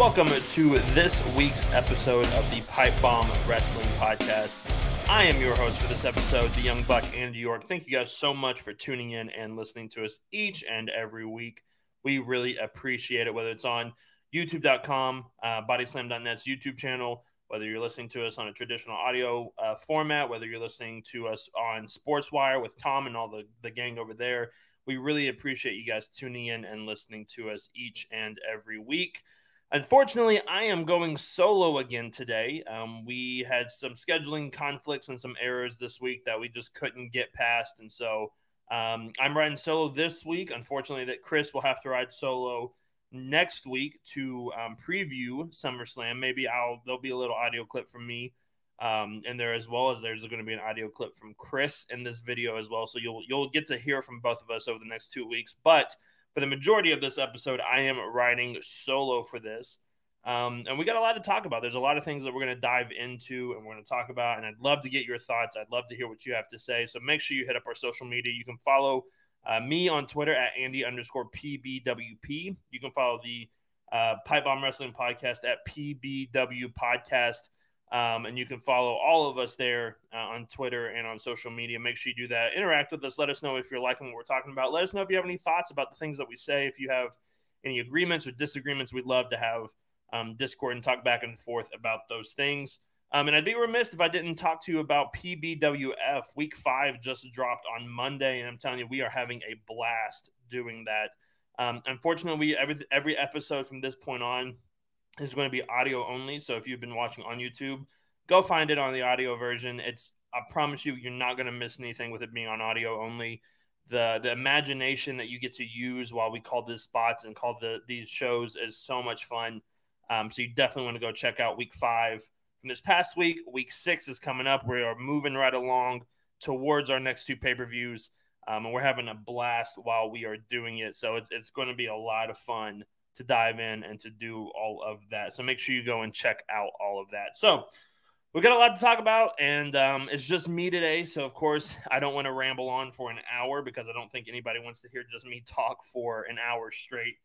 And welcome to this week's episode of the Pipe Bomb Wrestling Podcast. I am your host for this episode, the Young Buck, Andy York. Thank you guys so much for tuning in and listening to us each and every week. We really appreciate it, whether it's on youtube.com, uh, bodyslam.net's YouTube channel, whether you're listening to us on a traditional audio uh, format, whether you're listening to us on SportsWire with Tom and all the, the gang over there. We really appreciate you guys tuning in and listening to us each and every week. Unfortunately, I am going solo again today. Um, we had some scheduling conflicts and some errors this week that we just couldn't get past. And so um, I'm riding solo this week. Unfortunately, that Chris will have to ride solo next week to um, preview SummerSlam. Maybe I'll there'll be a little audio clip from me um, in there as well as there's going to be an audio clip from Chris in this video as well. So you'll you'll get to hear from both of us over the next two weeks. But for the majority of this episode, I am riding solo for this. Um, and we got a lot to talk about. There's a lot of things that we're going to dive into and we're going to talk about. And I'd love to get your thoughts. I'd love to hear what you have to say. So make sure you hit up our social media. You can follow uh, me on Twitter at Andy underscore PBWP. You can follow the uh, Pipe Bomb Wrestling Podcast at PBW Podcast. Um, and you can follow all of us there uh, on Twitter and on social media. Make sure you do that. Interact with us. Let us know if you're liking what we're talking about. Let us know if you have any thoughts about the things that we say. If you have any agreements or disagreements, we'd love to have um, Discord and talk back and forth about those things. Um, and I'd be remiss if I didn't talk to you about PBWF. Week five just dropped on Monday, and I'm telling you, we are having a blast doing that. Um, unfortunately, every every episode from this point on is going to be audio only. So if you've been watching on YouTube, go find it on the audio version. It's I promise you, you're not going to miss anything with it being on audio only. The the imagination that you get to use while we call these spots and call the these shows is so much fun. Um, so you definitely want to go check out week five from this past week. Week six is coming up. We are moving right along towards our next two pay per views, um, and we're having a blast while we are doing it. So it's it's going to be a lot of fun to dive in and to do all of that. So make sure you go and check out all of that. So we got a lot to talk about, and um, it's just me today. So of course, I don't want to ramble on for an hour because I don't think anybody wants to hear just me talk for an hour straight.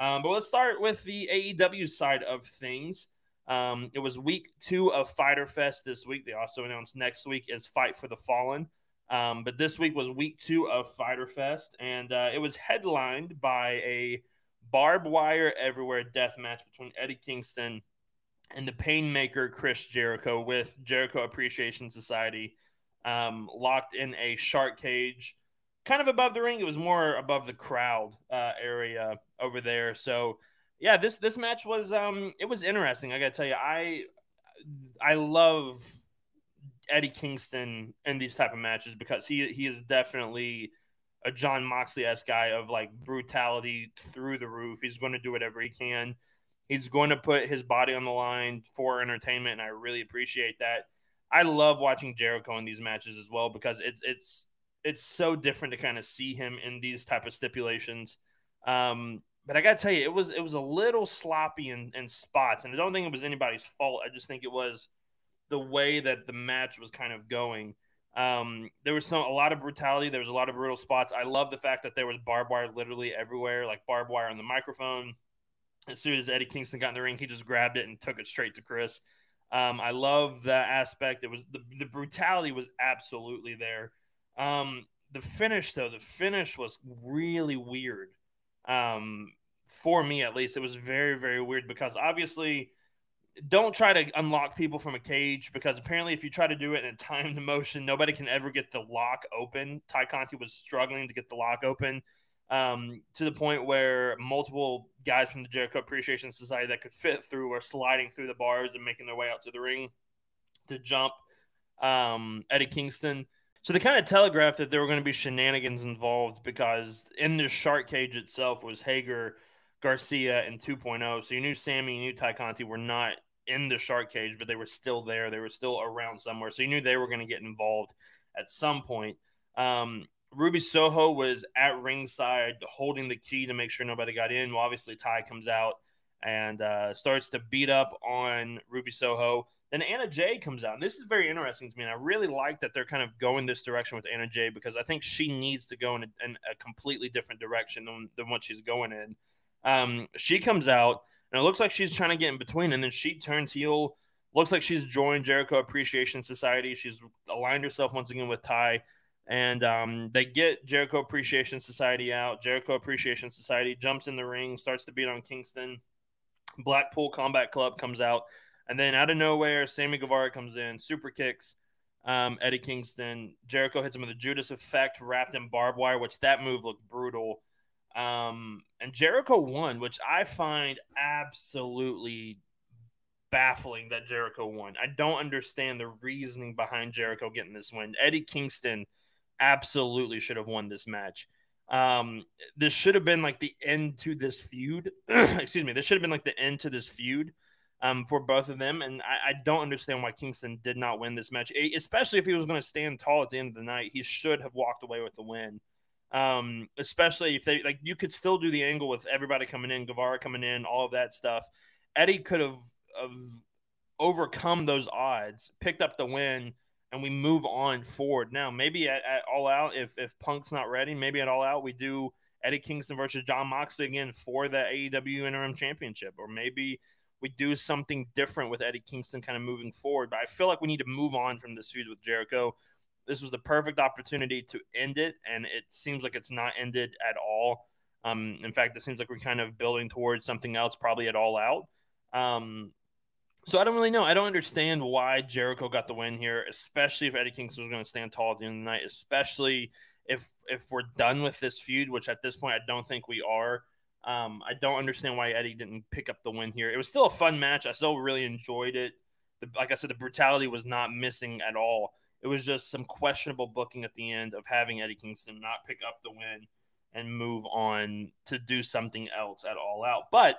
Um, but let's start with the AEW side of things. Um, it was week two of Fyter Fest this week. They also announced next week is Fight for the Fallen. Um, but this week was week two of Fyter Fest, and uh, it was headlined by a barbed wire everywhere death match between Eddie Kingston and the Painmaker Chris Jericho with Jericho Appreciation Society um, locked in a shark cage, kind of above the ring. It was more above the crowd uh, area over there. So yeah, this this match was um it was interesting. I gotta tell you, I I love Eddie Kingston in these type of matches because he he is definitely a Jon Moxley esque guy of like brutality through the roof. He's going to do whatever he can. He's going to put his body on the line for entertainment, and I really appreciate that. I love watching Jericho in these matches as well because it's it's it's so different to kind of see him in these type of stipulations. Um, but I gotta tell you, it was it was a little sloppy in, in spots, and I don't think it was anybody's fault. I just think it was the way that the match was kind of going. Um, there was some a lot of brutality. There was a lot of brutal spots. I love the fact that there was barbed wire literally everywhere, like barbed wire on the microphone. As soon as Eddie Kingston got in the ring, he just grabbed it and took it straight to Chris. Um, I love that aspect. It was the, the brutality was absolutely there. Um, the finish though, the finish was really weird. Um, for me at least, it was very very weird because obviously don't try to unlock people from a cage because apparently if you try to do it in a timed motion, nobody can ever get the lock open. Ty Conti was struggling to get the lock open um, to the point where multiple guys from the Jericho Appreciation Society that could fit through were sliding through the bars and making their way out to the ring to jump um, Eddie Kingston. So they kind of telegraphed that there were going to be shenanigans involved because in the shark cage itself was Hager, Garcia, and 2.0. So you knew Sammy, you knew Ty Conti were not in the shark cage, but they were still there. They were still around somewhere. So you knew they were going to get involved at some point. Um, Ruby Soho was at ringside holding the key to make sure nobody got in. Well, obviously, Ty comes out and uh, starts to beat up on Ruby Soho. Then Anna Jay comes out. And this is very interesting to me. And I really like that they're kind of going this direction with Anna Jay because I think she needs to go in a, in a completely different direction than, than what she's going in. Um, she comes out And it looks like she's trying to get in between. And then she turns heel. Looks like she's joined Jericho Appreciation Society. She's aligned herself once again with Ty. And um, they get Jericho Appreciation Society out. Jericho Appreciation Society jumps in the ring, starts to beat on Kingston. Blackpool Combat Club comes out. And then out of nowhere, Sammy Guevara comes in, super kicks um, Eddie Kingston. Jericho hits him with a Judas effect wrapped in barbed wire, which that move looked brutal. Um, and Jericho won, which I find absolutely baffling that Jericho won. I don't understand the reasoning behind Jericho getting this win. Eddie Kingston absolutely should have won this match. Um, this should have been like the end to this feud. Excuse me. This should have been like the end to this feud um, for both of them. And I, I, don't understand why Kingston did not win this match, especially if he was going to stand tall at the end of the night. He should have walked away with the win. Um, especially if they like, you could still do the angle with everybody coming in, Guevara coming in, all of that stuff. Eddie could have, overcome those odds, picked up the win, and we move on forward. Now, maybe at, at All Out, if if Punk's not ready, maybe at All Out we do Eddie Kingston versus Jon Moxley again for the AEW Interim Championship, or maybe we do something different with Eddie Kingston kind of moving forward. But I feel like we need to move on from this feud with Jericho. This was the perfect opportunity to end it, and it seems like it's not ended at all. Um, in fact, it seems like we're kind of building towards something else, probably at all out. Um, so I don't really know. I don't understand why Jericho got the win here, especially if Eddie Kingston was going to stand tall at the end of the night, especially if if we're done with this feud, which at this point I don't think we are. Um, I don't understand why Eddie didn't pick up the win here. It was still a fun match. I still really enjoyed it. The, like I said, the brutality was not missing at all. It was just some questionable booking at the end of having Eddie Kingston not pick up the win and move on to do something else at all out. But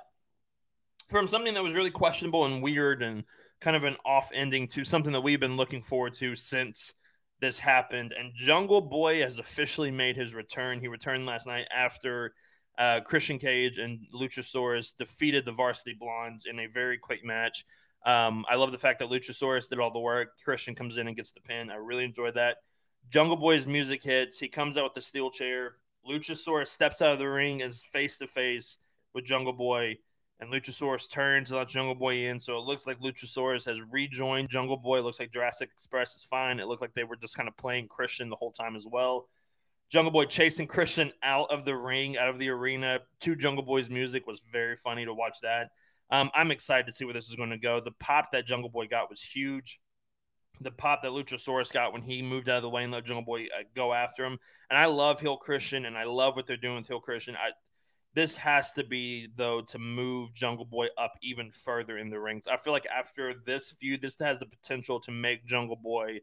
from something that was really questionable and weird and kind of an off ending to something that we've been looking forward to since this happened. And Jungle Boy has officially made his return. He returned last night after uh, Christian Cage and Luchasaurus defeated the Varsity Blondes in a very quick match. Um, I love the fact that Luchasaurus did all the work. Christian comes in and gets the pin. I really enjoyed that. Jungle Boy's music hits. He comes out with the steel chair. Luchasaurus steps out of the ring and is face to face with Jungle Boy. And Luchasaurus turns and lets Jungle Boy in. So it looks like Luchasaurus has rejoined Jungle Boy. It looks like Jurassic Express is fine. It looked like they were just kind of playing Christian the whole time as well. Jungle Boy chasing Christian out of the ring, out of the arena to Jungle Boy's music was very funny to watch that. Um, I'm excited to see where this is going to go. The pop that Jungle Boy got was huge. The pop that Luchasaurus got when he moved out of the way and let Jungle Boy uh, go after him. And I love Heel Christian, and I love what they're doing with Heel Christian. I, this has to be though to move Jungle Boy up even further in the rings. I feel like after this feud, this has the potential to make Jungle Boy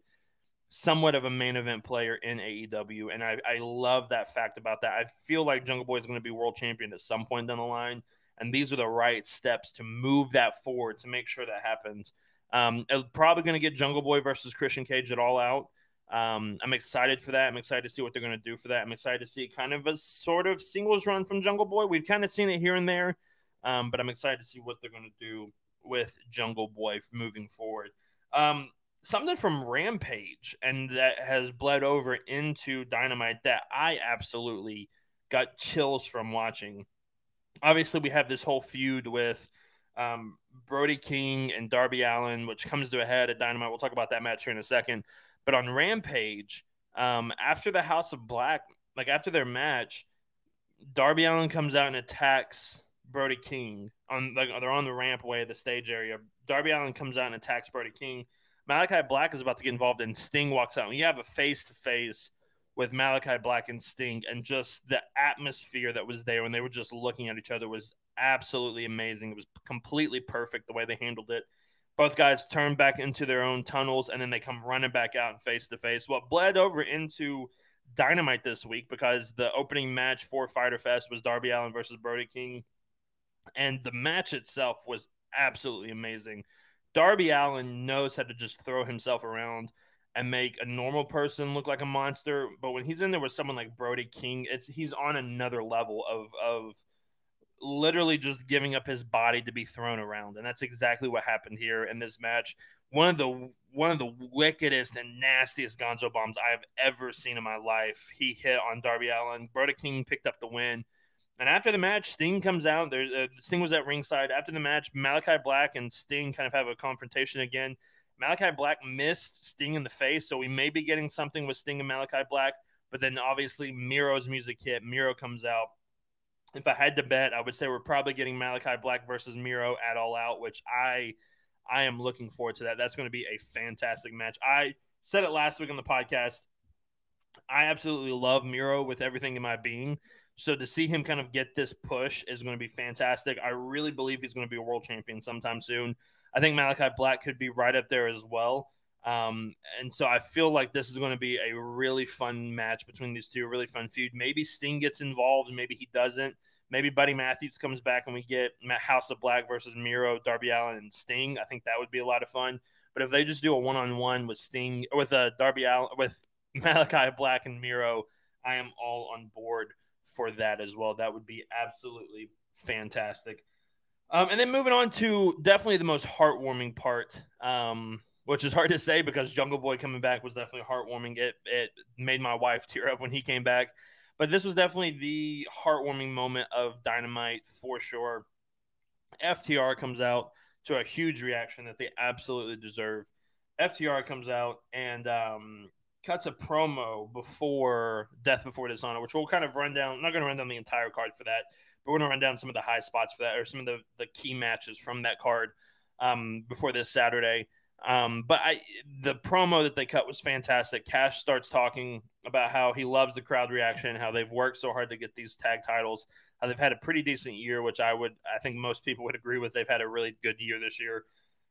somewhat of a main event player in AEW. And I, I love that fact about that. I feel like Jungle Boy is going to be world champion at some point down the line. And these are the right steps to move that forward to make sure that happens. Um, probably going to get Jungle Boy versus Christian Cage at all out. Um, I'm excited for that. I'm excited to see what they're going to do for that. I'm excited to see kind of a sort of singles run from Jungle Boy. We've kind of seen it here and there, um, but I'm excited to see what they're going to do with Jungle Boy moving forward. Um, something from Rampage and that has bled over into Dynamite that I absolutely got chills from watching. Obviously, we have this whole feud with um, Brody King and Darby Allin, which comes to a head at Dynamite. We'll talk about that match here in a second. But on Rampage, um, after the House of Black, like after their match, Darby Allin comes out and attacks Brody King on like they're on the ramp way, the stage area. Darby Allin comes out and attacks Brody King. Malakai Black is about to get involved, and Sting walks out. And you have a face to face with Malakai Black and Sting, and just the atmosphere that was there when they were just looking at each other was absolutely amazing. It was completely perfect the way they handled it. Both guys turn back into their own tunnels, and then they come running back out and face to face. What bled over into Dynamite this week because the opening match for Fyter Fest was Darby Allin versus Brody King, and the match itself was absolutely amazing. Darby Allin knows how to just throw himself around and make a normal person look like a monster. But when he's in there with someone like Brody King, it's he's on another level of of literally just giving up his body to be thrown around. And that's exactly what happened here in this match. One of the one of the wickedest and nastiest Gonzo bombs I have ever seen in my life. He hit on Darby Allin. Brody King picked up the win. And after the match, Sting comes out. There, uh, Sting was at ringside. After the match, Malakai Black and Sting kind of have a confrontation again. Malakai Black misted Sting in the face, so we may be getting something with Sting and Malakai Black. But then obviously Miro's music hit. Miro comes out. If I had to bet, I would say we're probably getting Malakai Black versus Miro at All Out, which I I am looking forward to that. That's going to be a fantastic match. I said it last week on the podcast. I absolutely love Miro with everything in my being. So to see him kind of get this push is going to be fantastic. I really believe he's going to be a world champion sometime soon. I think Malakai Black could be right up there as well. Um, and so I feel like this is going to be a really fun match between these two, a really fun feud. Maybe Sting gets involved, and maybe he doesn't. Maybe Buddy Matthews comes back and we get House of Black versus Miro, Darby Allin, and Sting. I think that would be a lot of fun. But if they just do a one on one with Sting, with uh, Darby Allin, with Malakai Black and Miro, I am all on board for that as well. That would be absolutely fantastic. Um, and then moving on to definitely the most heartwarming part, um, which is hard to say because Jungle Boy coming back was definitely heartwarming. It it made my wife tear up when he came back, but this was definitely the heartwarming moment of Dynamite for sure. FTR comes out to a huge reaction that they absolutely deserve. FTR comes out and um, cuts a promo before Death Before Dishonor, which we'll kind of run down. I'm not going to run down the entire card for that, but we're going to run down some of the high spots for that or some of the, the key matches from that card um, before this Saturday. Um, but I, the promo that they cut was fantastic. Cash starts talking about how he loves the crowd reaction, how they've worked so hard to get these tag titles, how they've had a pretty decent year, which I would, I think most people would agree with. They've had a really good year this year.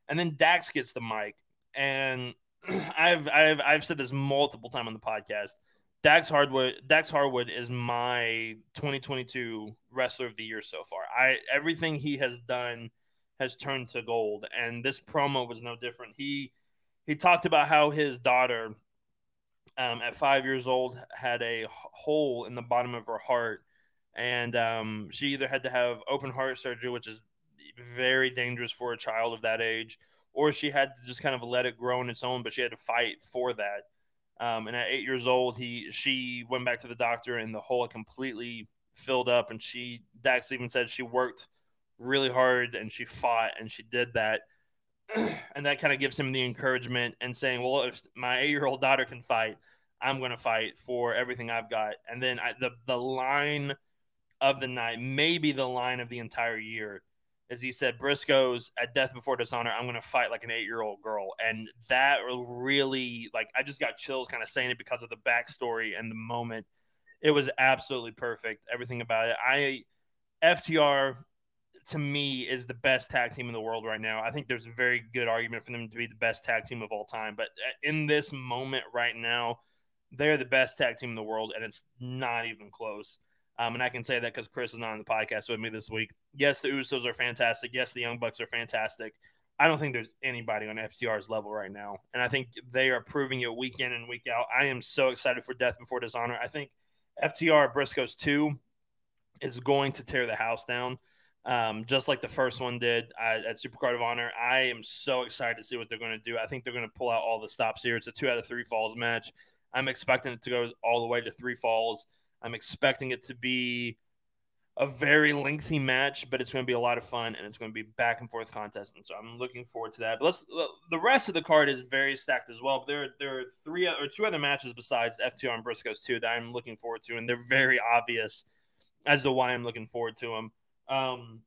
And then Dax gets the mic, and I've I've I've said this multiple times on the podcast. Dax Hardwood Dax Harwood is my 2022 wrestler of the year so far. I everything he has done has turned to gold, and this promo was no different. He he talked about how his daughter, um, at five years old, had a hole in the bottom of her heart, and um, she either had to have open heart surgery, which is very dangerous for a child of that age, or she had to just kind of let it grow on its own, but she had to fight for that. Um, and at eight years old, he she went back to the doctor, and the hole completely filled up. And she Dax even said she worked really hard and she fought and she did that. and that kind of gives him the encouragement and saying, "Well, if my eight-year-old daughter can fight, I'm going to fight for everything I've got." And then I, the the line of the night, maybe the line of the entire year, as he said, Briscoes at Death Before Dishonor, I'm going to fight like an eight year old girl. And that really, like, I just got chills kind of saying it because of the backstory and the moment. It was absolutely perfect. Everything about it. I, FTR to me is the best tag team in the world right now. I think there's a very good argument for them to be the best tag team of all time. But uh, in this moment right now, they're the best tag team in the world, and it's not even close. Um, and I can say that because Chris is not on the podcast with me this week. Yes, the Usos are fantastic. Yes, the Young Bucks are fantastic. I don't think there's anybody on FTR's level right now. And I think they are proving it week in and week out. I am so excited for Death Before Dishonor. I think FTR Briscoes 2 is going to tear the house down, um, just like the first one did at, at Supercard of Honor. I am so excited to see what they're going to do. I think they're going to pull out all the stops here. It's a two out of three falls match. I'm expecting it to go all the way to three falls. I'm expecting it to be a very lengthy match, but it's going to be a lot of fun and it's going to be back and forth contest. And so I'm looking forward to that. But let's the rest of the card is very stacked as well. But there there are three or two other matches besides FTR and Briscoes too that I'm looking forward to, and they're very obvious as to why I'm looking forward to them. Um,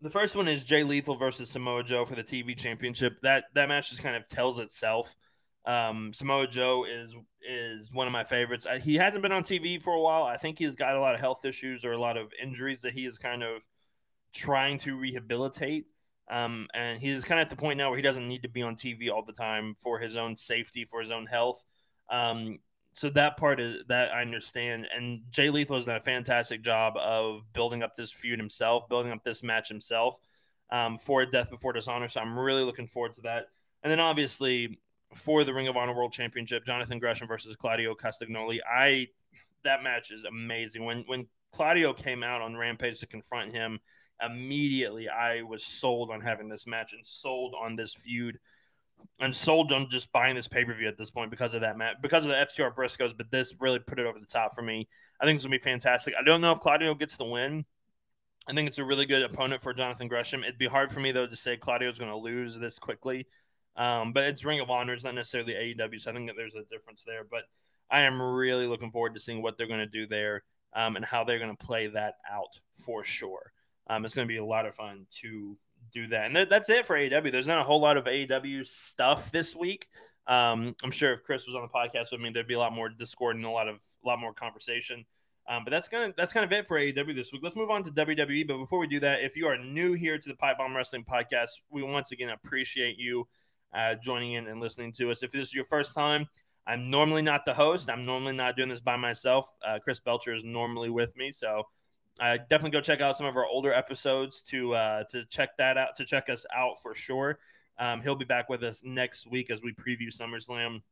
the first one is Jay Lethal versus Samoa Joe for the TV Championship. That that match just kind of tells itself. Um, Samoa Joe is is one of my favorites. He hasn't been on TV for a while. I think he's got a lot of health issues or a lot of injuries that he is kind of trying to rehabilitate. Um, and he's kind of at the point now where he doesn't need to be on TV all the time for his own safety, for his own health. Um, so that part is that I understand. And Jay Lethal has done a fantastic job of building up this feud himself, building up this match himself um, for Death Before Dishonor. So I'm really looking forward to that. And then obviously for the Ring of Honor World Championship, Jonathan Gresham versus Claudio Castagnoli. I that match is amazing. When when Claudio came out on Rampage to confront him, immediately I was sold on having this match and sold on this feud and sold on just buying this pay per view at this point because of that match, because of the FTR Briscoes. But this really put it over the top for me. I think it's gonna be fantastic. I don't know if Claudio gets the win. I think it's a really good opponent for Jonathan Gresham. It'd be hard for me though to say Claudio's to lose this quickly, um, but it's Ring of Honor. It's not necessarily AEW, so I think that there's a difference there. But I am really looking forward to seeing what they're going to do there um, and how they're going to play that out for sure. Um, it's going to be a lot of fun to do that. And th- that's it for AEW. There's not a whole lot of AEW stuff this week. Um, I'm sure if Chris was on the podcast with me, there'd be a lot more discord and a lot of a lot more conversation. Um, but that's kind of that's kind of it for AEW this week. Let's move on to WWE. But before we do that, if you are new here to the Pipe Bomb Wrestling Podcast, we once again appreciate you uh, joining in and listening to us. If this is your first time, I'm normally not the host. I'm normally not doing this by myself. Uh, Chris Belcher is normally with me, so uh, definitely go check out some of our older episodes to uh, to check that out to check us out for sure. Um, he'll be back with us next week as we preview SummerSlam.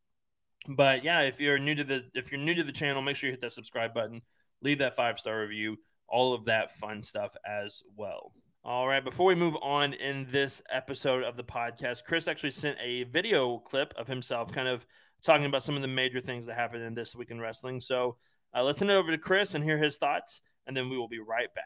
But yeah, if you're new to the if you're new to the channel, make sure you hit that subscribe button, leave that five star review, all of that fun stuff as well. All right, before we move on in this episode of the podcast, Chris actually sent a video clip of himself kind of talking about some of the major things that happened in this week in wrestling. So uh, let's send it over to Chris and hear his thoughts, and then we will be right back.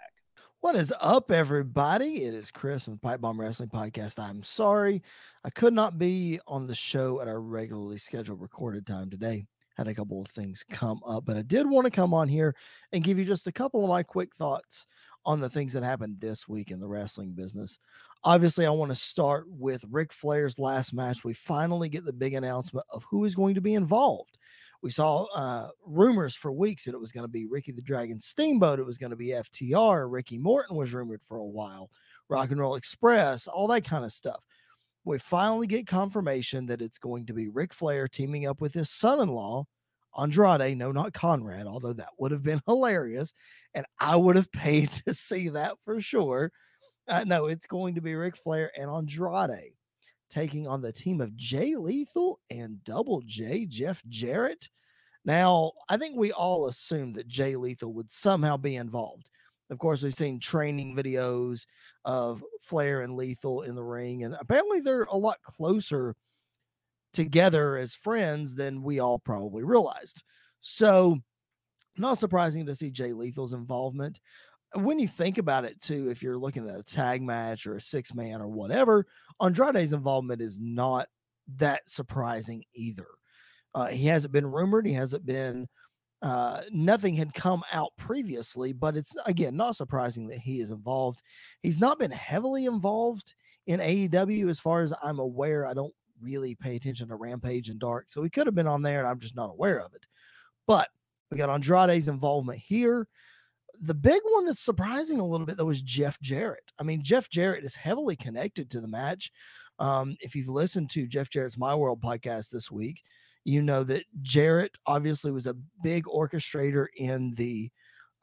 What is up, everybody? It is Chris from the Pipe Bomb Wrestling Podcast. I'm sorry I could not be on the show at our regularly scheduled recorded time today. Had a couple of things come up, but I did want to come on here and give you just a couple of my quick thoughts on the things that happened this week in the wrestling business. Obviously, I want to start with Ric Flair's last match. We finally get the big announcement of who is going to be involved. We saw uh, rumors for weeks that it was going to be Ricky the Dragon Steamboat, it was going to be FTR, Ricky Morton was rumored for a while, Rock and Roll Express, all that kind of stuff. We finally get confirmation that it's going to be Ric Flair teaming up with his son in law, Andrade, no, not Conrad, although that would have been hilarious. And I would have paid to see that for sure. Uh, no, it's going to be Ric Flair and Andrade taking on the team of Jay Lethal and Double J, Jeff Jarrett. Now, I think we all assumed that Jay Lethal would somehow be involved. Of course, we've seen training videos of Flair and Lethal in the ring, and apparently they're a lot closer together as friends than we all probably realized. So, not surprising to see Jay Lethal's involvement. When you think about it, too, if you're looking at a tag match or a six man or whatever, Andrade's involvement is not that surprising either. Uh, he hasn't been rumored, he hasn't been, uh, nothing had come out previously, but it's again not surprising that he is involved. He's not been heavily involved in AEW as far as I'm aware. I don't really pay attention to Rampage and Dark. So he could have been on there and I'm just not aware of it. But we got Andrade's involvement here. The big one that's surprising a little bit though is Jeff Jarrett. I mean, Jeff Jarrett is heavily connected to the match. Um, if you've listened to Jeff Jarrett's My World podcast this week, you know that Jarrett obviously was a big orchestrator in the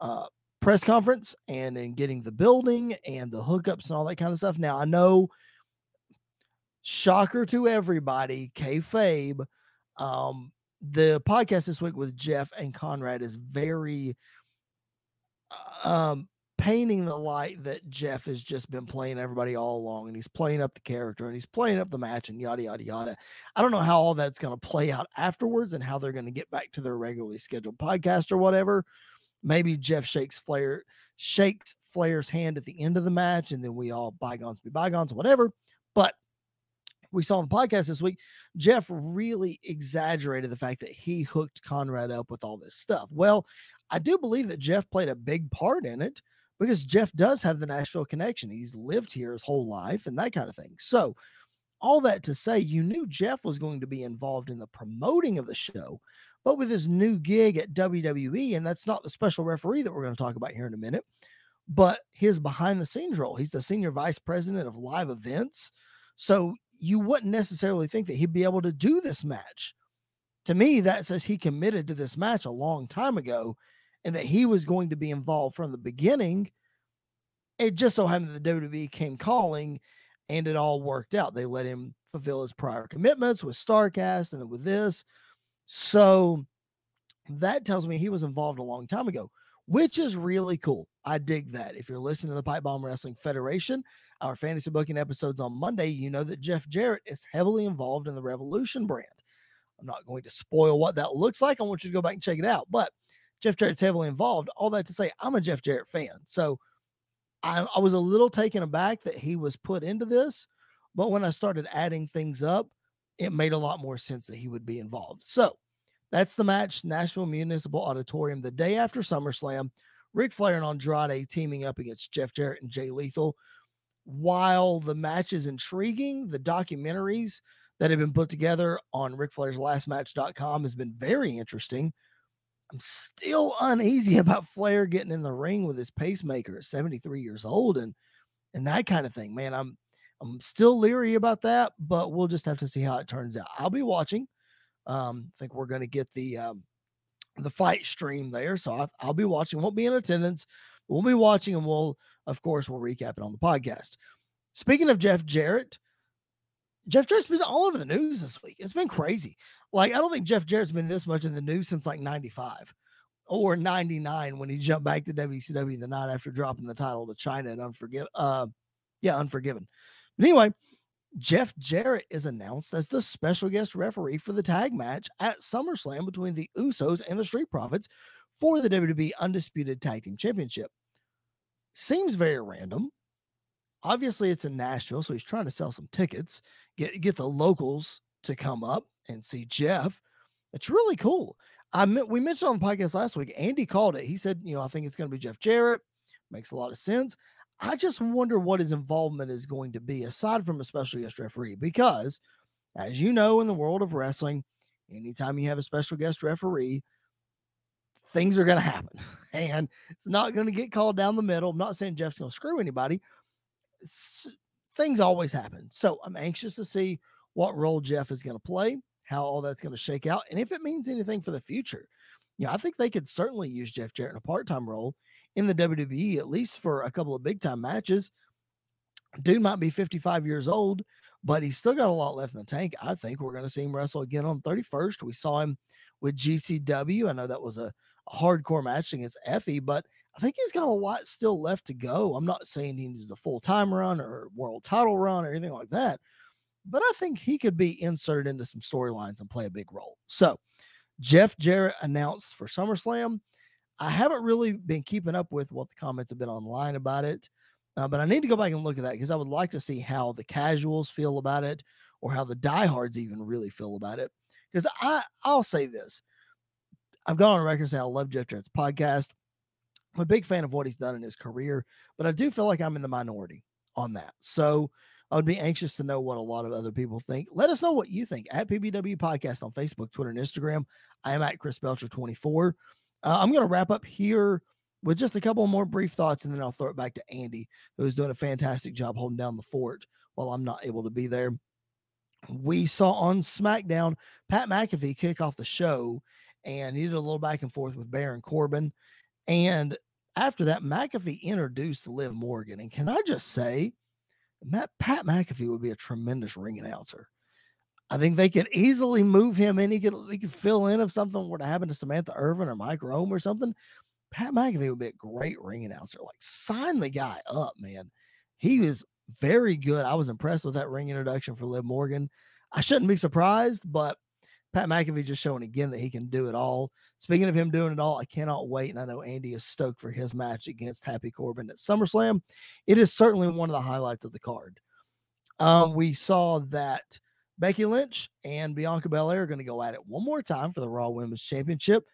uh, press conference and in getting the building and the hookups and all that kind of stuff. Now I know shocker to everybody, kayfabe. Um, the podcast this week with Jeff and Conrad is very uh, um painting the light that Jeff has just been playing everybody all along and he's playing up the character and he's playing up the match and yada yada yada. I don't know how all that's going to play out afterwards and how they're going to get back to their regularly scheduled podcast or whatever. Maybe Jeff shakes Flair shakes Flair's hand at the end of the match and then we all bygones be bygones, whatever. But we saw on the podcast this week, Jeff really exaggerated the fact that he hooked Conrad up with all this stuff. Well, I do believe that Jeff played a big part in it because Jeff does have the Nashville connection. He's lived here his whole life and that kind of thing. So, all that to say, you knew Jeff was going to be involved in the promoting of the show, but with his new gig at WWE, and that's not the special referee that we're going to talk about here in a minute, but his behind the scenes role. He's the senior vice president of live events. So you wouldn't necessarily think that he'd be able to do this match. To me, that says he committed to this match a long time ago and that he was going to be involved from the beginning. It just so happened that the WWE came calling and it all worked out. They let him fulfill his prior commitments with Starcast and with this. So that tells me he was involved a long time ago. Which is really cool. I dig that. If you're listening to the Pipe Bomb Wrestling Federation, our fantasy booking episodes on Monday, you know that Jeff Jarrett is heavily involved in the Revolution brand. I'm not going to spoil what that looks like. I want you to go back and check it out. But Jeff Jarrett's heavily involved. All that to say, I'm a Jeff Jarrett fan. So I, I was a little taken aback that he was put into this. But when I started adding things up, it made a lot more sense that he would be involved. So that's the match, Nashville Municipal Auditorium, the day after SummerSlam. Ric Flair and Andrade teaming up against Jeff Jarrett and Jay Lethal. While the match is intriguing, the documentaries that have been put together on Ric has been very interesting. I'm still uneasy about Flair getting in the ring with his pacemaker at 73 years old and and that kind of thing. Man, I'm I'm still leery about that, but we'll just have to see how it turns out. I'll be watching. Um, I think we're going to get the um, the fight stream there, so I, I'll be watching. Won't be in attendance. We'll be watching, and we'll of course we'll recap it on the podcast. Speaking of Jeff Jarrett, Jeff Jarrett's been all over the news this week. It's been crazy. Like, I don't think Jeff Jarrett's been this much in the news since like 95 or 99 when he jumped back to WCW the night after dropping the title to Chyna and Unforgiven. Uh, yeah, Unforgiven. But anyway, Jeff Jarrett is announced as the special guest referee for the tag match at SummerSlam between the Usos and the Street Profits for the WWE Undisputed Tag Team Championship. Seems very random obviously it's in Nashville, so he's trying to sell some tickets, get get the locals to come up and see Jeff. It's really cool. I we mentioned on the podcast last week. Andy called it. He said, you know, I think it's going to be Jeff Jarrett. Makes a lot of sense. I just wonder what his involvement is going to be aside from a special guest referee, because as you know, in the world of wrestling, anytime you have a special guest referee, things are going to happen and it's not going to get called down the middle. I'm not saying Jeff's going to screw anybody, things always happen. So I'm anxious to see what role Jeff is going to play, how all that's going to shake out, and if it means anything for the future. You know, I think they could certainly use Jeff Jarrett in a part time role in the WWE, at least for a couple of big time matches. Dude might be 55 years old, but he's still got a lot left in the tank. I think we're going to see him wrestle again on 31st. We saw him with GCW. I know that was a, a hardcore match against Effy, but I think he's got a lot still left to go. I'm not saying he needs a full time run or world title run or anything like that, but I think he could be inserted into some storylines and play a big role. So, Jeff Jarrett announced for SummerSlam. I haven't really been keeping up with what the comments have been online about it, uh, but I need to go back and look at that because I would like to see how the casuals feel about it or how the diehards even really feel about it. Because I, I'll say this I've gone on record saying I love Jeff Jarrett's podcast. I'm a big fan of what he's done in his career, but I do feel like I'm in the minority on that. So I would be anxious to know what a lot of other people think. Let us know what you think at PBW Podcast on Facebook, Twitter, and Instagram. I am at Chris Belcher 24. Uh, I'm going to wrap up here with just a couple more brief thoughts, and then I'll throw it back to Andy, who's doing a fantastic job holding down the fort while I'm not able to be there. We saw on SmackDown Pat McAfee kick off the show, and he did a little back and forth with Baron Corbin. And after that, McAfee introduced Liv Morgan. And can I just say, Matt, Pat McAfee would be a tremendous ring announcer. I think they could easily move him in. He could he could fill in if something were to happen to Samantha Irvin or Mike Rome or something. Pat McAfee would be a great ring announcer. Like sign the guy up, man. He was very good. I was impressed with that ring introduction for Liv Morgan. I shouldn't be surprised, but Pat McAfee just showing again that he can do it all. Speaking of him doing it all, I cannot wait. And I know Andy is stoked for his match against Happy Corbin at SummerSlam. It is certainly one of the highlights of the card. Um, we saw that Becky Lynch and Bianca Belair are going to go at it one more time for the Raw Women's Championship.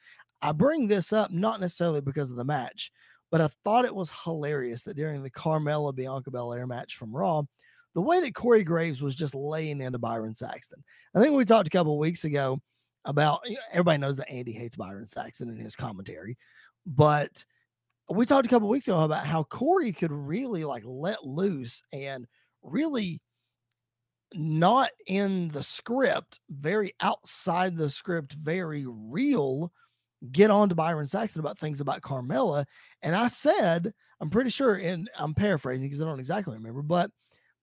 I bring this up not necessarily because of the match, but I thought it was hilarious that during the Carmella Bianca Belair match from Raw, the way that Corey Graves was just laying into Byron Saxton. I think we talked a couple weeks ago about everybody knows that Andy hates Byron Saxton in his commentary, but we talked a couple weeks ago about how Corey could really like let loose and really not in the script, very outside the script, very real, get on to Byron Saxton about things about Carmella. And I said, I'm pretty sure, and I'm paraphrasing because I don't exactly remember, but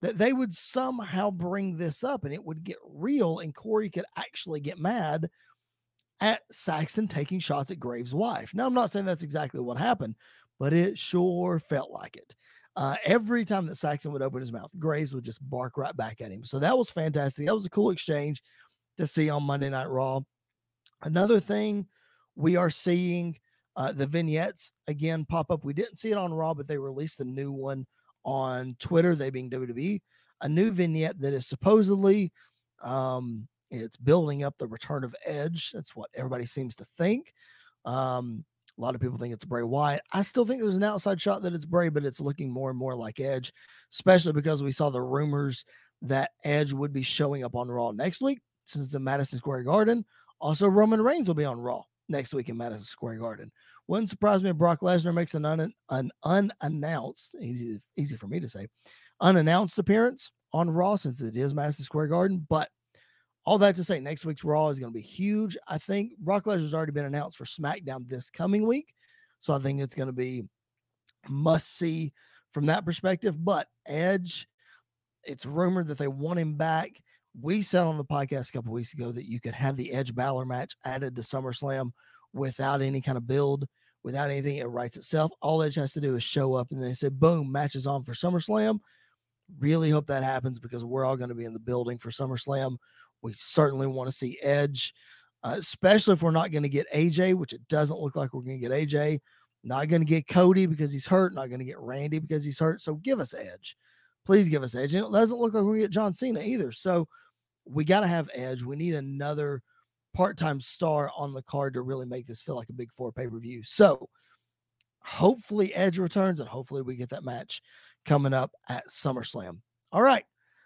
that they would somehow bring this up and it would get real and Corey could actually get mad. at Saxton taking shots at Graves' wife. Now, I'm not saying that's exactly what happened, but it sure felt like it. Uh, every time that Saxton would open his mouth, Graves would just bark right back at him. So that was fantastic. That was a cool exchange to see on Monday Night Raw. Another thing we are seeing uh, the vignettes again pop up. We didn't see it on Raw, but they released a new one on Twitter, they being WWE, a new vignette that is supposedly um, it's building up the return of Edge. That's what everybody seems to think. Um, a lot of people think it's Bray Wyatt. I still think there's an outside shot that it's Bray, but it's looking more and more like Edge, especially because we saw the rumors that Edge would be showing up on Raw next week since it's in Madison Square Garden. Also, Roman Reigns will be on Raw next week in Madison Square Garden. Wouldn't surprise me if Brock Lesnar makes an, un, an unannounced, easy, easy for me to say, unannounced appearance on Raw since it is Madison Square Garden. But all that to say, next week's Raw is going to be huge. I think Brock Lesnar's already been announced for SmackDown this coming week. So I think it's going to be must see from that perspective. But Edge, it's rumored that they want him back. We said on the podcast a couple weeks ago that you could have the Edge Balor match added to SummerSlam without any kind of build, without anything. It writes itself. All Edge has to do is show up, and they said, boom, matches on for SummerSlam. Really hope that happens because we're all going to be in the building for SummerSlam. We certainly want to see Edge, uh, especially if we're not going to get AJ, which it doesn't look like we're going to get AJ. Not going to get Cody because he's hurt. Not going to get Randy because he's hurt. So give us Edge. Please give us Edge. And it doesn't look like we're going to get John Cena either. So we got to have Edge. We need another part-time star on the card to really make this feel like a big four pay-per-view. So hopefully Edge returns and hopefully we get that match coming up at SummerSlam. All right.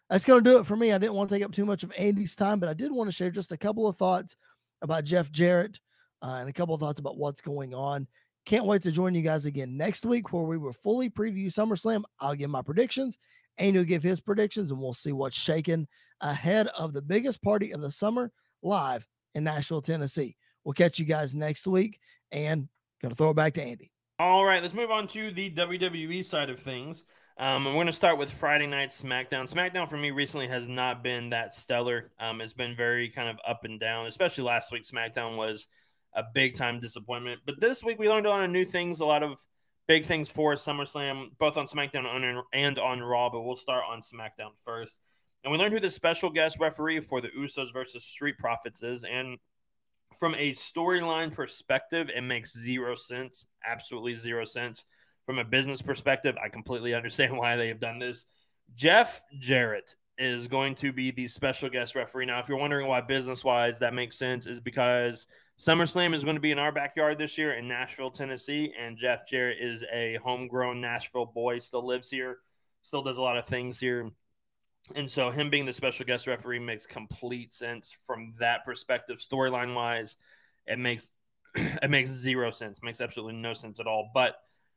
That's going to do it for me. I didn't want to take up too much of Andy's time, but I did want to share just a couple of thoughts about Jeff Jarrett uh, and a couple of thoughts about what's going on. Can't wait to join you guys again next week where we will fully preview SummerSlam. I'll give my predictions. Andy will give his predictions, and we'll see what's shaking ahead of the biggest party of the summer live in Nashville, Tennessee. We'll catch you guys next week and going to throw it back to Andy. All right, let's move on to the WWE side of things. Um, we're going to start with Friday night SmackDown. SmackDown for me recently has not been that stellar. Um, it's been very kind of up and down, especially last week. SmackDown was a big time disappointment. But this week we learned a lot of new things, a lot of big things for SummerSlam, both on SmackDown and on Raw. But we'll start on SmackDown first. And we learned who the special guest referee for the Usos versus Street Profits is. And from a storyline perspective, it makes zero sense. Absolutely zero sense. From a business perspective, I completely understand why they have done this. Jeff Jarrett is going to be the special guest referee. Now, if you're wondering why business wise that makes sense, is because SummerSlam is going to be in our backyard this year in Nashville, Tennessee. And Jeff Jarrett is a homegrown Nashville boy, still lives here, still does a lot of things here and so him being the special guest referee makes complete sense from that perspective. Storyline wise, it makes it makes zero sense. Makes absolutely no sense at all. But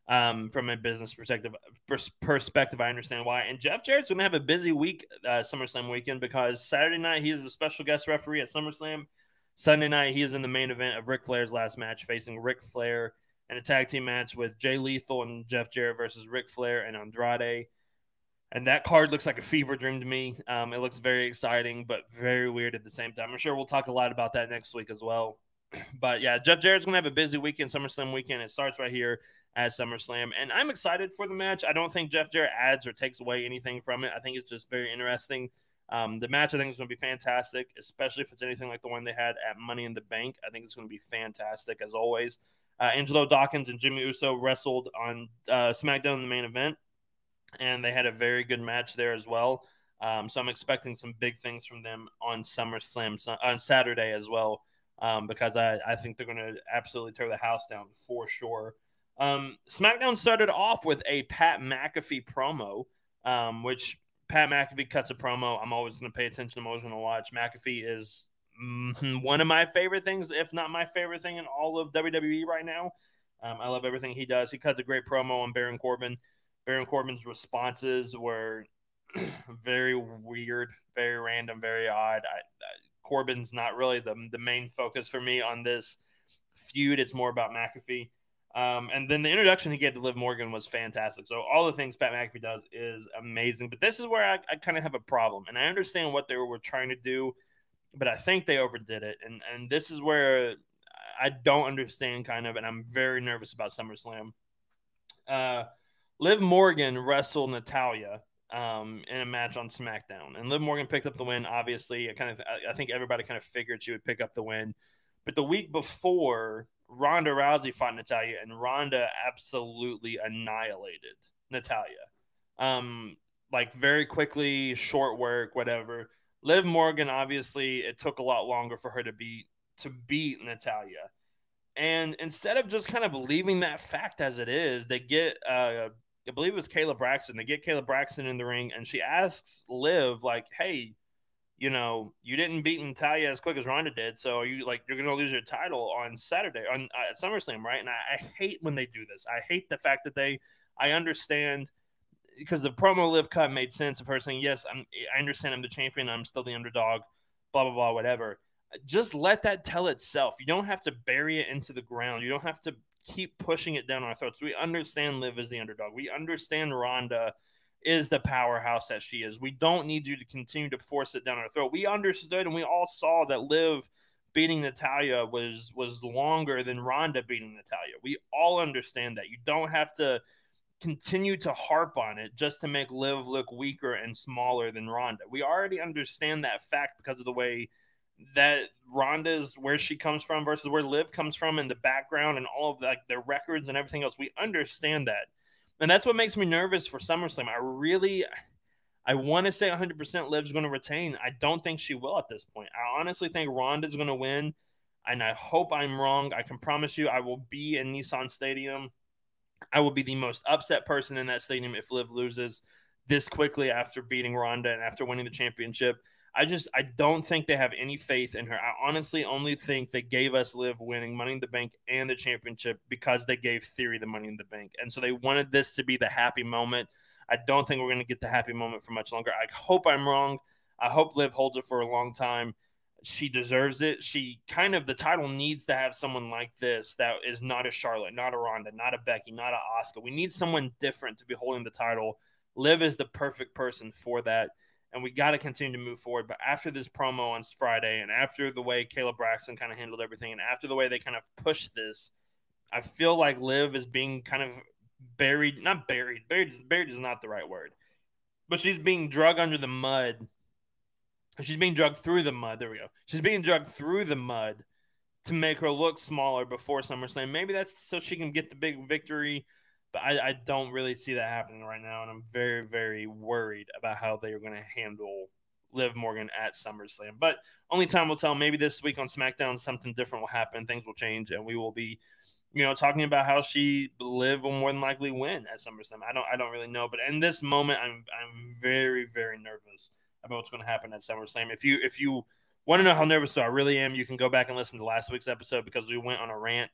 um, from a business perspective, pers- perspective, I understand why. And Jeff Jarrett's going to have a busy week, uh, SummerSlam weekend, because Saturday night he is a special guest referee at SummerSlam. Sunday night he is in the main event of Ric Flair's last match, facing Ric Flair in a tag team match with Jay Lethal and Jeff Jarrett versus Ric Flair and Andrade and that card looks like a fever dream to me. Um, it looks very exciting, but very weird at the same time. I'm sure we'll talk a lot about that next week as well. But yeah, Jeff Jarrett's gonna have a busy weekend, SummerSlam weekend. It starts right here at SummerSlam, and I'm excited for the match. I don't think Jeff Jarrett adds or takes away anything from it. I think it's just very interesting. Um, the match I think is going to be fantastic, especially if it's anything like the one they had at Money in the Bank. I think it's going to be fantastic as always. Uh, Angelo Dawkins and Jimmy Uso wrestled on uh, SmackDown in the main event and they had a very good match there as well. Um, so I'm expecting some big things from them on SummerSlam on Saturday as well, um, because I, I think they're going to absolutely tear the house down for sure. Um, SmackDown started off with a Pat McAfee promo, um, which Pat McAfee cuts a promo. I'm always going to pay attention. To. I'm always going to watch. McAfee is mm, one of my favorite things, if not my favorite thing in all of WWE right now. Um, I love everything he does. He cuts a great promo on Baron Corbin. Baron Corbin's responses were very weird, very random, very odd. I, I, Corbin's not really the, the main focus for me on this feud. It's more about McAfee. Um, and then the introduction he gave to Liv Morgan was fantastic. So all the things Pat McAfee does is amazing. But this is where I, I kind of have a problem. And I understand what they were trying to do but I think they overdid it. And and this is where I don't understand kind of, and I'm very nervous about SummerSlam. Uh, Liv Morgan wrestled Natalya um, in a match on SmackDown, and Liv Morgan picked up the win. Obviously, I kind of I think everybody kind of figured she would pick up the win, but the week before, Ronda Rousey fought Natalya, and Ronda absolutely annihilated Natalya. Um, like very quickly, short work, whatever. Liv Morgan, obviously, it took a lot longer for her to beat to beat Natalya. And instead of just kind of leaving that fact as it is, they get uh, I believe it was Kayla Braxton. They get Kayla Braxton in the ring, and she asks Liv, like, "Hey, you know, you didn't beat Natalya as quick as Ronda did, so are you like you're gonna lose your title on Saturday on uh, at SummerSlam, right?" And I, I hate when they do this. I hate the fact that they. I understand because the promo Liv cut made sense of her saying, "Yes, I'm. I understand I'm the champion. I'm still the underdog." Blah blah blah. Whatever. Just let that tell itself. You don't have to bury it into the ground. You don't have to keep pushing it down our throats. We understand Liv is the underdog. We understand Ronda is the powerhouse that she is. We don't need you to continue to force it down our throat. We understood and we all saw that Liv beating Natalya was was longer than Ronda beating Natalya. We all understand that. You don't have to continue to harp on it just to make Liv look weaker and smaller than Ronda. We already understand that fact because of the way that Ronda's where she comes from versus where Liv comes from in the background and all of like their records and everything else. We understand that. And that's what makes me nervous for SummerSlam. I really I want to say 100% Liv's going to retain. I don't think she will at this point. I honestly think Ronda's going to win, and I hope I'm wrong. I can promise you I will be in Nissan Stadium. I will be the most upset person in that stadium if Liv loses this quickly after beating Ronda and after winning the championship. I just I don't think they have any faith in her. I honestly only think they gave us Liv winning Money in the Bank and the championship because they gave Theory the Money in the Bank, and so they wanted this to be the happy moment. I don't think we're going to get the happy moment for much longer. I hope I'm wrong. I hope Liv holds it for a long time. She deserves it. She kind of the title needs to have someone like this that is not a Charlotte, not a Ronda, not a Becky, not a Asuka. We need someone different to be holding the title. Liv is the perfect person for that and we got to continue to move forward. But after this promo on Friday, and after the way Kayla Braxton kind of handled everything, and after the way they kind of pushed this, I feel like Liv is being kind of buried, not buried, buried, buried is not the right word, but she's being drug under the mud. She's being drugged through the mud. There we go. She's being drugged through the mud to make her look smaller before SummerSlam. Maybe that's so she can get the big victory but I, I don't really see that happening right now, and I'm very, very worried about how they are going to handle Liv Morgan at SummerSlam. But only time will tell. Maybe this week on SmackDown, something different will happen. Things will change, and we will be, you know, talking about how she Liv will more than likely win at SummerSlam. I don't, I don't really know, but in this moment, I'm, I'm very, very nervous about what's going to happen at SummerSlam. If you, if you want to know how nervous I really am, you can go back and listen to last week's episode because we went on a rant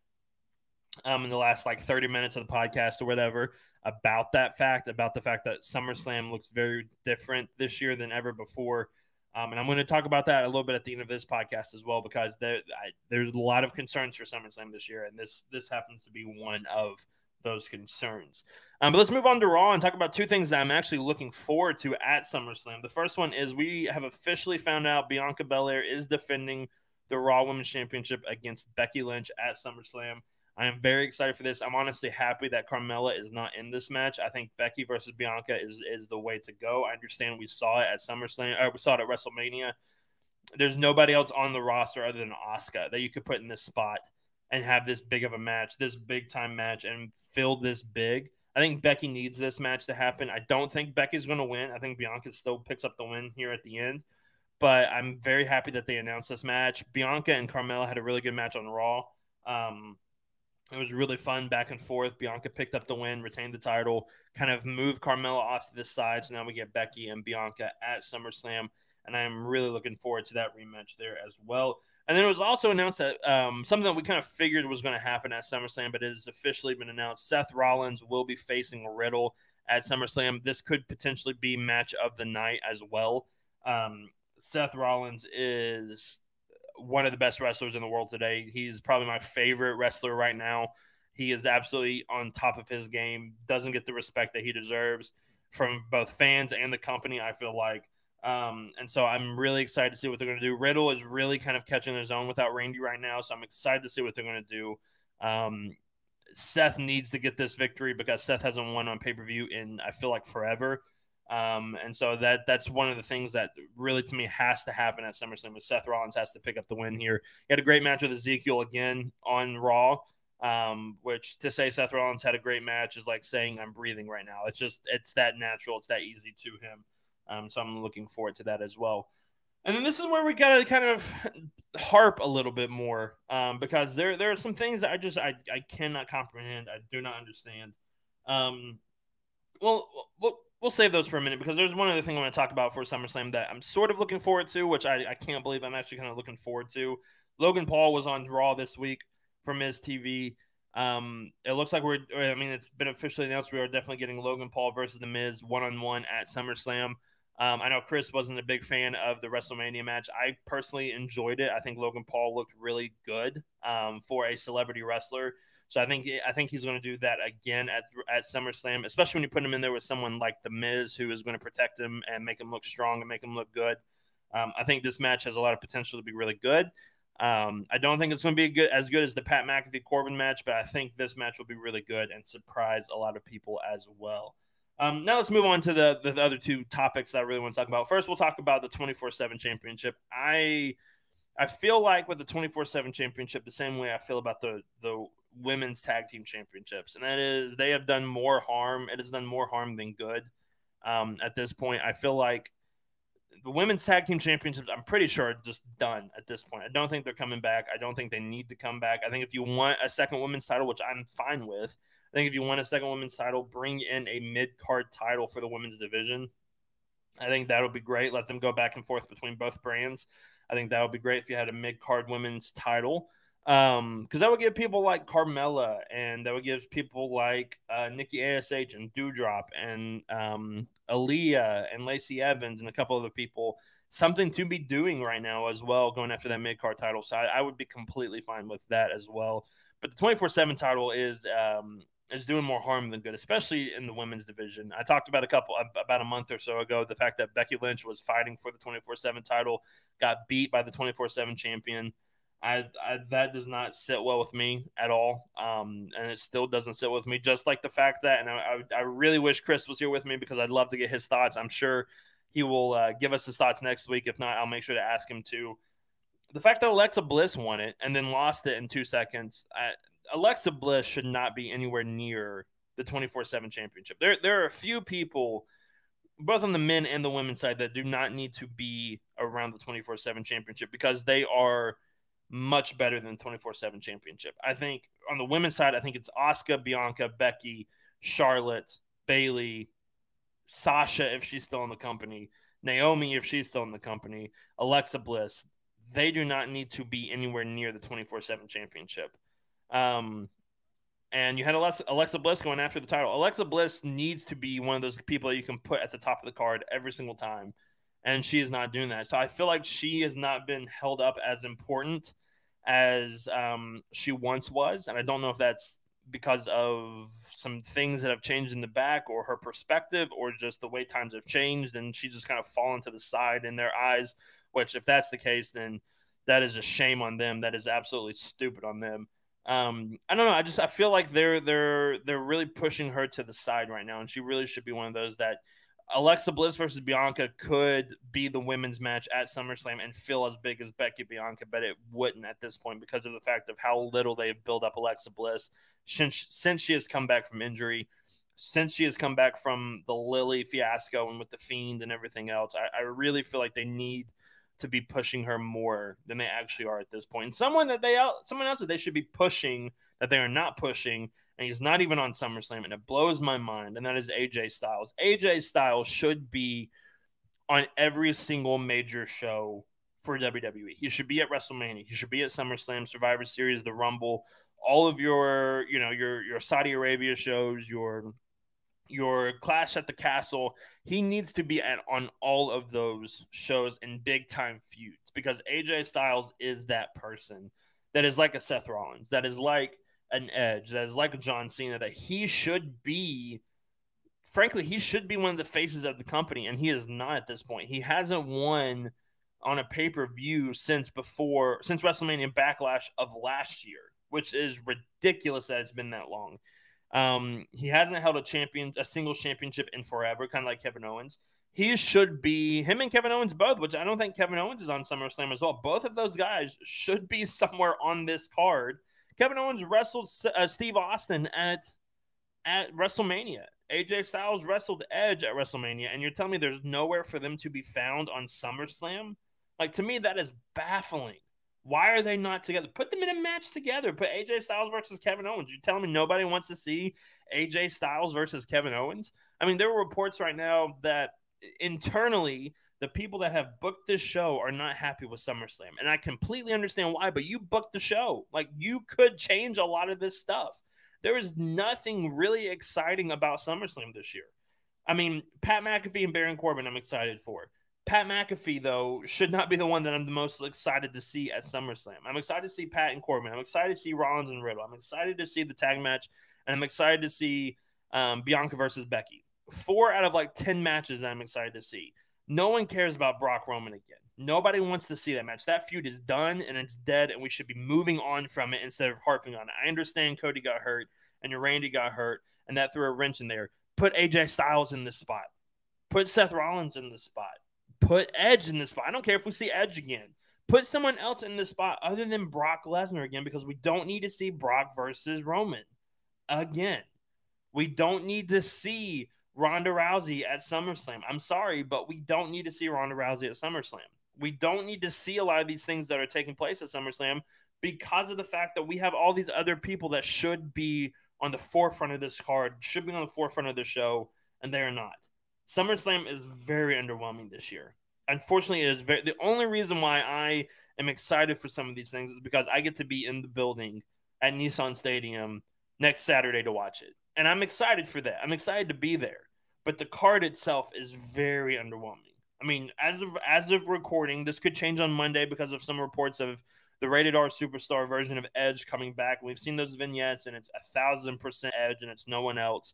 um, in the last like 30 minutes of the podcast or whatever about that fact, about the fact that SummerSlam looks very different this year than ever before. Um, and I'm going to talk about that a little bit at the end of this podcast as well, because there, I, there's a lot of concerns for SummerSlam this year, and this this happens to be one of those concerns. Um, but let's move on to Raw and talk about two things that I'm actually looking forward to at SummerSlam. The first one is we have officially found out Bianca Belair is defending the Raw Women's Championship against Becky Lynch at SummerSlam. I am very excited for this. I'm honestly happy that Carmella is not in this match. I think Becky versus Bianca is is the way to go. I understand we saw it at SummerSlam, or we saw it at WrestleMania. There's nobody else on the roster other than Asuka that you could put in this spot and have this big of a match, this big time match, and fill this big. I think Becky needs this match to happen. I don't think Becky's going to win. I think Bianca still picks up the win here at the end. But I'm very happy that they announced this match. Bianca and Carmella had a really good match on Raw. Um, it was really fun back and forth. Bianca picked up the win, retained the title, kind of moved Carmella off to the side. So now we get Becky and Bianca at SummerSlam. And I am really looking forward to that rematch there as well. And then it was also announced that um, something that we kind of figured was going to happen at SummerSlam, but it has officially been announced. Seth Rollins will be facing Riddle at SummerSlam. This could potentially be match of the night as well. Um, Seth Rollins is one of the best wrestlers in the world today. He's probably my favorite wrestler right now. He is absolutely on top of his game, doesn't get the respect that he deserves from both fans and the company. I feel like Um, and so I'm really excited to see what they're going to do. Riddle is really kind of catching his own without Randy right now, so I'm excited to see what they're going to do. Um, Seth needs to get this victory because Seth hasn't won on pay per view in I feel like forever. Um, and so that that's one of the things that really to me has to happen at SummerSlam. Is Seth Rollins has to pick up the win here. He had a great match with Ezekiel again on Raw. Um, which to say Seth Rollins had a great match is like saying I'm breathing right now. It's just it's that natural, it's that easy to him. Um, so I'm looking forward to that as well. And then this is where we gotta kind of harp a little bit more um, because there there are some things that I just I, I cannot comprehend. I do not understand. Um, well, we'll we'll save those for a minute because there's one other thing I want to talk about for SummerSlam that I'm sort of looking forward to, which I, I can't believe I'm actually kind of looking forward to. Logan Paul was on Raw this week for Miz TV. Um, it looks like we're, I mean, it's been officially announced we are definitely getting Logan Paul versus The Miz one on one at SummerSlam. Um, I know Chris wasn't a big fan of the WrestleMania match. I personally enjoyed it. I think Logan Paul looked really good um, for a celebrity wrestler. So I think I think he's going to do that again at at SummerSlam, especially when you put him in there with someone like The Miz, who is going to protect him and make him look strong and make him look good. Um, I think this match has a lot of potential to be really good. Um, I don't think it's going to be good as good as the Pat McAfee Corbin match, but I think this match will be really good and surprise a lot of people as well. Um, now let's move on to the, the other two topics that I really want to talk about. First, we'll talk about the 24/7 championship. I I feel like with the 24/7 championship, the same way I feel about the the women's tag team championships, and that is they have done more harm. It has done more harm than good. Um, at this point, I feel like the women's tag team championships, I'm pretty sure, are just done at this point. I don't think they're coming back. I don't think they need to come back. I think if you want a second women's title, which I'm fine with, I think if you want a second women's title, bring in a mid card title for the women's division. I think that would be great. Let them go back and forth between both brands. I think that would be great if you had a mid card women's title. Um, because that would give people like Carmella and that would give people like uh, Nikki Ash and Doudrop and um, Aliyah and Lacey Evans and a couple other people something to be doing right now as well, going after that mid card title. So I, I, would be completely fine with that as well. But the twenty four seven title is um, is doing more harm than good, especially in the women's division. I talked about a couple about a month or so ago the fact that Becky Lynch was fighting for the twenty four seven title, got beat by the twenty four seven champion. I, I, that does not sit well with me at all, um, and it still doesn't sit with me. Just like the fact that, and I, I, I really wish Chris was here with me because I'd love to get his thoughts. I'm sure he will uh, give us his thoughts next week. If not, I'll make sure to ask him to. The fact that Alexa Bliss won it and then lost it in two seconds, I, Alexa Bliss should not be anywhere near the 24/7 championship. There, there are a few people both on the men and the women's side that do not need to be around the 24/7 championship because they are much better than 24 7 championship. I think on the women's side, I think it's Asuka, Bianca, Becky, Charlotte, Bayley, Sasha, if she's still in the company, Naomi, if she's still in the company, Alexa Bliss. They do not need to be anywhere near the 24 7 championship. Um, and you had Alexa, Alexa Bliss going after the title. Alexa Bliss needs to be one of those people you can put at the top of the card every single time and she is not doing that. So I feel like she has not been held up as important as um, she once was, and I don't know if that's because of some things that have changed in the back or her perspective or just the way times have changed and she's just kind of fallen to the side in their eyes which if that's the case then that is a shame on them that is absolutely stupid on them um, I don't know. I just I feel like they're they're they're really pushing her to the side right now, and she really should be one of those that Alexa Bliss versus Bianca could be the women's match at SummerSlam and feel as big as Becky Bianca, but it wouldn't at this point because of the fact of how little they have built up Alexa Bliss since since she has come back from injury, since she has come back from the Lily fiasco and with the Fiend and everything else. I, I really feel like they need to be pushing her more than they actually are at this point. And someone that they someone else that they should be pushing that they are not pushing and he's not even on SummerSlam, and it blows my mind. And that is AJ Styles. AJ Styles should be on every single major show for WWE. He should be at WrestleMania. He should be at SummerSlam, Survivor Series, the Rumble, all of your, you know, your your Saudi Arabia shows, your your Clash at the Castle. He needs to be at on all of those shows in big time feuds because AJ Styles is that person that is like a Seth Rollins, that is like an edge that is like John Cena that he should be frankly, he should be one of the faces of the company, and he is not at this point. He hasn't won on a pay per view since before since WrestleMania Backlash of last year, which is ridiculous that it's been that long. Um, he hasn't held a champion a single championship in forever, kind of like Kevin Owens. He should be him and Kevin Owens both, which I don't think Kevin Owens is on SummerSlam as well. Both of those guys should be somewhere on this card. Kevin Owens wrestled uh, Steve Austin at at WrestleMania. AJ Styles wrestled Edge at WrestleMania, and you're telling me there's nowhere for them to be found on SummerSlam? Like to me, that is baffling. Why are they not together? Put them in a match together. Put AJ Styles versus Kevin Owens. You're telling me nobody wants to see AJ Styles versus Kevin Owens? I mean, there were reports right now that internally the people that have booked this show are not happy with SummerSlam. And I completely understand why, but you booked the show. Like you could change a lot of this stuff. There is nothing really exciting about SummerSlam this year. I mean, Pat McAfee and Baron Corbin, I'm excited for. Pat McAfee, though, should not be the one that I'm the most excited to see at SummerSlam. I'm excited to see Pat and Corbin. I'm excited to see Rollins and Riddle. I'm excited to see the tag match, and I'm excited to see um, Bianca versus Becky. Four out of like 10 matches I'm excited to see. No one cares about Brock Roman again. Nobody wants to see that match. That feud is done and it's dead, and we should be moving on from it instead of harping on it. I understand Cody got hurt and Randy got hurt, and that threw a wrench in there. Put AJ Styles in this spot. Put Seth Rollins in this spot. Put Edge in this spot. I don't care if we see Edge again. Put someone else in this spot other than Brock Lesnar again because we don't need to see Brock versus Roman again. We don't need to see Ronda Rousey at SummerSlam. I'm sorry, but we don't need to see Ronda Rousey at SummerSlam we don't need to see a lot of these things that are taking place at SummerSlam because of the fact that we have all these other people that should be on the forefront of this card, should be on the forefront of the show, and they are not. SummerSlam is very underwhelming this year. Unfortunately, it is very the only reason why I am excited for some of these things is because I get to be in the building at Nissan Stadium next Saturday to watch it. And I'm excited for that. I'm excited to be there. But the card itself is very underwhelming. I mean, as of as of recording, this could change on Monday because of some reports of the rated R superstar version of Edge coming back. We've seen those vignettes, and it's a thousand percent Edge, and it's no one else.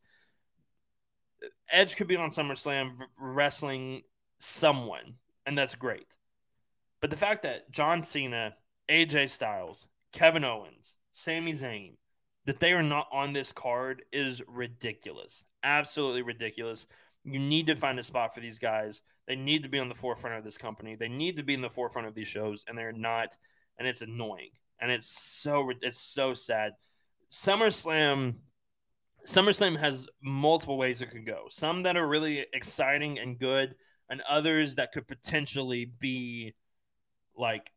Edge could be on SummerSlam wrestling someone, and that's great. But the fact that John Cena, AJ Styles, Kevin Owens, Sami Zayn, that they are not on this card is ridiculous. Absolutely ridiculous. You need to find a spot for these guys. They need to be on the forefront of this company. They need to be in the forefront of these shows, and they're not. And it's annoying, and it's so it's so sad. SummerSlam, SummerSlam has multiple ways it could go. Some that are really exciting and good, and others that could potentially be like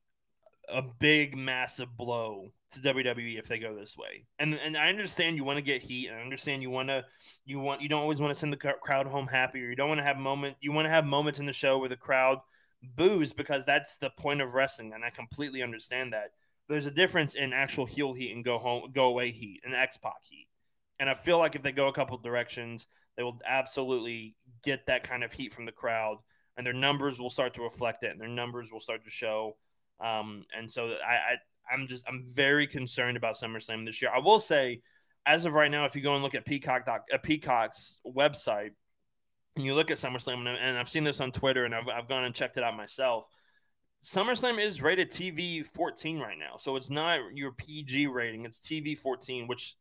a big, massive blow to WWE if they go this way. And and I understand you want to get heat. And I understand you want to you want you don't always want to send the crowd home happy, or you don't want to have moment. You want to have moments in the show where the crowd boos because that's the point of wrestling, and I completely understand that. There's a difference in actual heel heat and go home, go away heat, and X Pac heat. And I feel like if they go a couple directions, they will absolutely get that kind of heat from the crowd, and their numbers will start to reflect it, and their numbers will start to show. Um, and so I, I I'm just I'm very concerned about SummerSlam this year. I will say, as of right now, if you go and look at Peacock doc, uh, Peacock's website and you look at SummerSlam, and, and I've seen this on Twitter and I've, I've gone and checked it out myself. SummerSlam is rated TV 14 right now, so it's not your PG rating; it's TV 14, which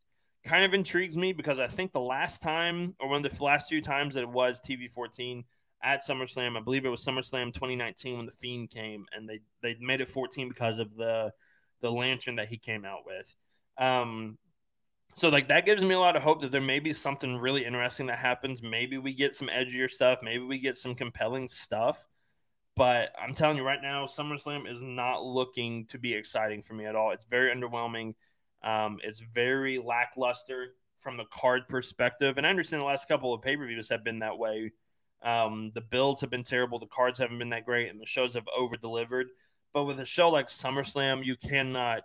kind of intrigues me because I think the last time, or one of the last few times that it was TV 14 at SummerSlam, I believe it was SummerSlam 2019 when the Fiend came, and they they made it 14 because of the the lantern that he came out with. Um, so like that gives me a lot of hope that there may be something really interesting that happens. Maybe we get some edgier stuff. Maybe we get some compelling stuff. But I'm telling you right now, SummerSlam is not looking to be exciting for me at all. It's very underwhelming. Um, it's very lackluster from the card perspective. And I understand the last couple of pay per views have been that way. Um, the builds have been terrible. The cards haven't been that great, and the shows have over delivered. But with a show like SummerSlam, you cannot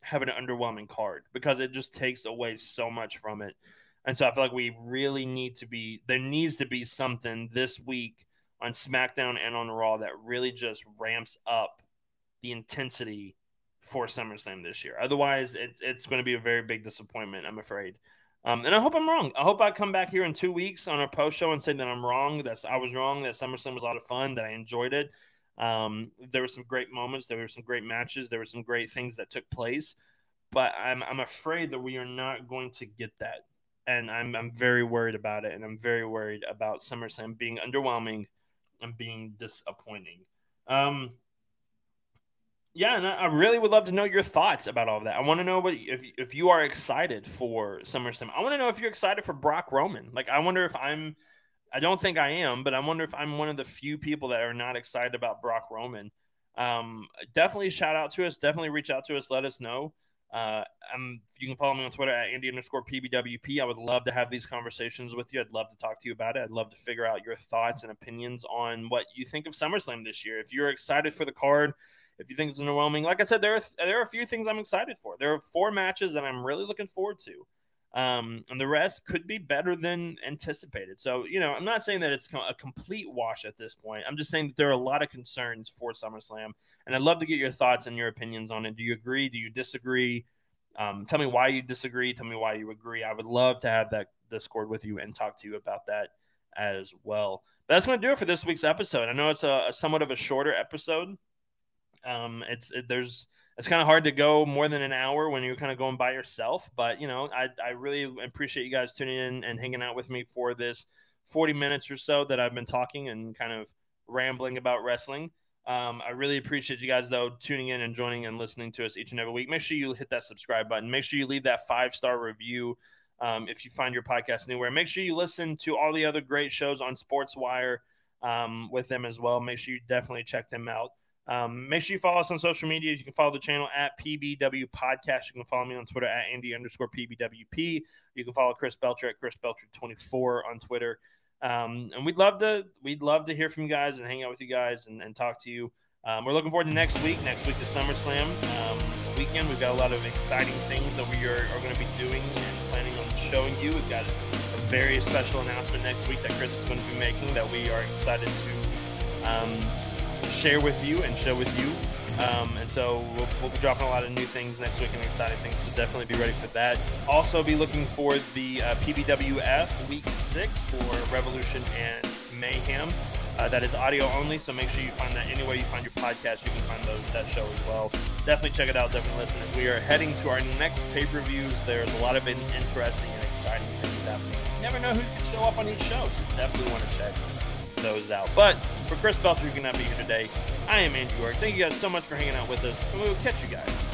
have an underwhelming card because it just takes away so much from it. And so I feel like we really need to be there needs to be something this week on SmackDown and on Raw that really just ramps up the intensity for SummerSlam this year. Otherwise, it's it's going to be a very big disappointment, I'm afraid. Um, and I hope I'm wrong. I hope I come back here in two weeks on our post show and say that I'm wrong. That I was wrong. That SummerSlam was a lot of fun. That I enjoyed it. Um, there were some great moments. There were some great matches. There were some great things that took place. But I'm I'm afraid that we are not going to get that, and I'm I'm very worried about it. And I'm very worried about SummerSlam being underwhelming and being disappointing. Um, yeah, and I really would love to know your thoughts about all of that. I want to know what if if you are excited for SummerSlam. I want to know if you're excited for Brock Roman. Like, I wonder if I'm. I don't think I am, but I wonder if I'm one of the few people that are not excited about Brock Roman. Um, definitely shout out to us. Definitely reach out to us. Let us know. Uh, I'm, you can follow me on Twitter at Andy underscore PBWP. I would love to have these conversations with you. I'd love to talk to you about it. I'd love to figure out your thoughts and opinions on what you think of SummerSlam this year. If you're excited for the card, if you think it's underwhelming, like I said, there are there are a few things I'm excited for. There are four matches that I'm really looking forward to. Um, and the rest could be better than anticipated. So, you know, I'm not saying that it's a complete wash at this point. I'm just saying that there are a lot of concerns for SummerSlam, and I'd love to get your thoughts and your opinions on it. Do you agree? Do you disagree? Um, tell me why you disagree. Tell me why you agree. I would love to have that Discord with you and talk to you about that as well. But that's going to do it for this week's episode. I know it's a, a somewhat of a shorter episode. Um, it's it, there's it's kind of hard to go more than an hour when you're kind of going by yourself. But you know, I I really appreciate you guys tuning in and hanging out with me for this 40 minutes or so that I've been talking and kind of rambling about wrestling. Um, I really appreciate you guys though tuning in and joining and listening to us each and every week. Make sure you hit that subscribe button. Make sure you leave that five star review um, if you find your podcast anywhere. Make sure you listen to all the other great shows on SportsWire um, with them as well. Make sure you definitely check them out. Um, make sure you follow us on social media. You can follow the channel at PBW Podcast. You can follow me on Twitter at Andy underscore PBWP. You can follow Chris Belcher at Chris Belcher24 on Twitter. Um, and we'd love to we'd love to hear from you guys and hang out with you guys and, and talk to you. Um, we're looking forward to next week. Next week, the SummerSlam um, weekend. We've got a lot of exciting things that we are, are going to be doing and planning on showing you. We've got a very special announcement next week that Chris is going to be making that we are excited to um, share with you and show with you. Um, and so we'll, we'll, be dropping a lot of new things next week and exciting things. So definitely be ready for that. Also, be looking for the uh, PBWF Week Six for Revolution and Mayhem. Uh, that is audio only, so make sure you find that anywhere you find your podcast. You can find those that show as well. Definitely check it out. Definitely listen. We are heading to our next pay per views, there's a lot of interesting and exciting things happening. You never know who can show up on each show, so definitely want to check those out. But for Chris Belcher, who cannot be here today, I am Andrew York. Thank you guys so much for hanging out with us, and we will catch you guys